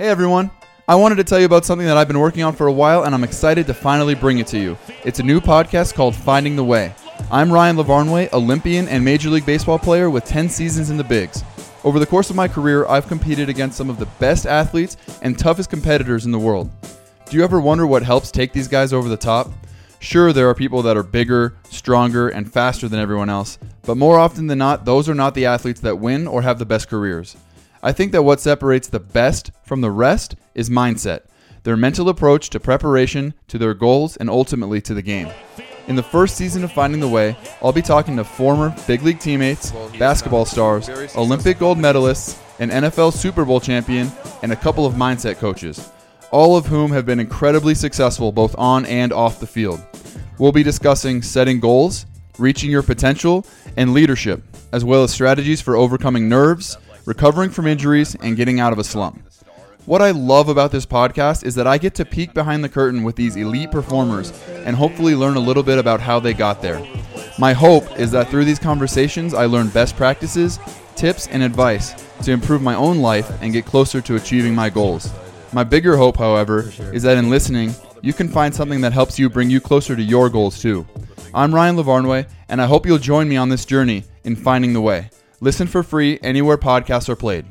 Hey everyone! I wanted to tell you about something that I've been working on for a while and I'm excited to finally bring it to you. It's a new podcast called Finding the Way. I'm Ryan Lavarnway, Olympian and Major League Baseball player with 10 seasons in the bigs. Over the course of my career, I've competed against some of the best athletes and toughest competitors in the world. Do you ever wonder what helps take these guys over the top? Sure, there are people that are bigger, stronger, and faster than everyone else, but more often than not, those are not the athletes that win or have the best careers. I think that what separates the best from the rest is mindset, their mental approach to preparation, to their goals, and ultimately to the game. In the first season of Finding the Way, I'll be talking to former big league teammates, basketball stars, Olympic gold medalists, an NFL Super Bowl champion, and a couple of mindset coaches, all of whom have been incredibly successful both on and off the field. We'll be discussing setting goals, reaching your potential, and leadership, as well as strategies for overcoming nerves, recovering from injuries, and getting out of a slump. What I love about this podcast is that I get to peek behind the curtain with these elite performers and hopefully learn a little bit about how they got there. My hope is that through these conversations, I learn best practices, tips, and advice to improve my own life and get closer to achieving my goals. My bigger hope, however, is that in listening, you can find something that helps you bring you closer to your goals too. I'm Ryan Lavarnway, and I hope you'll join me on this journey in finding the way. Listen for free anywhere podcasts are played.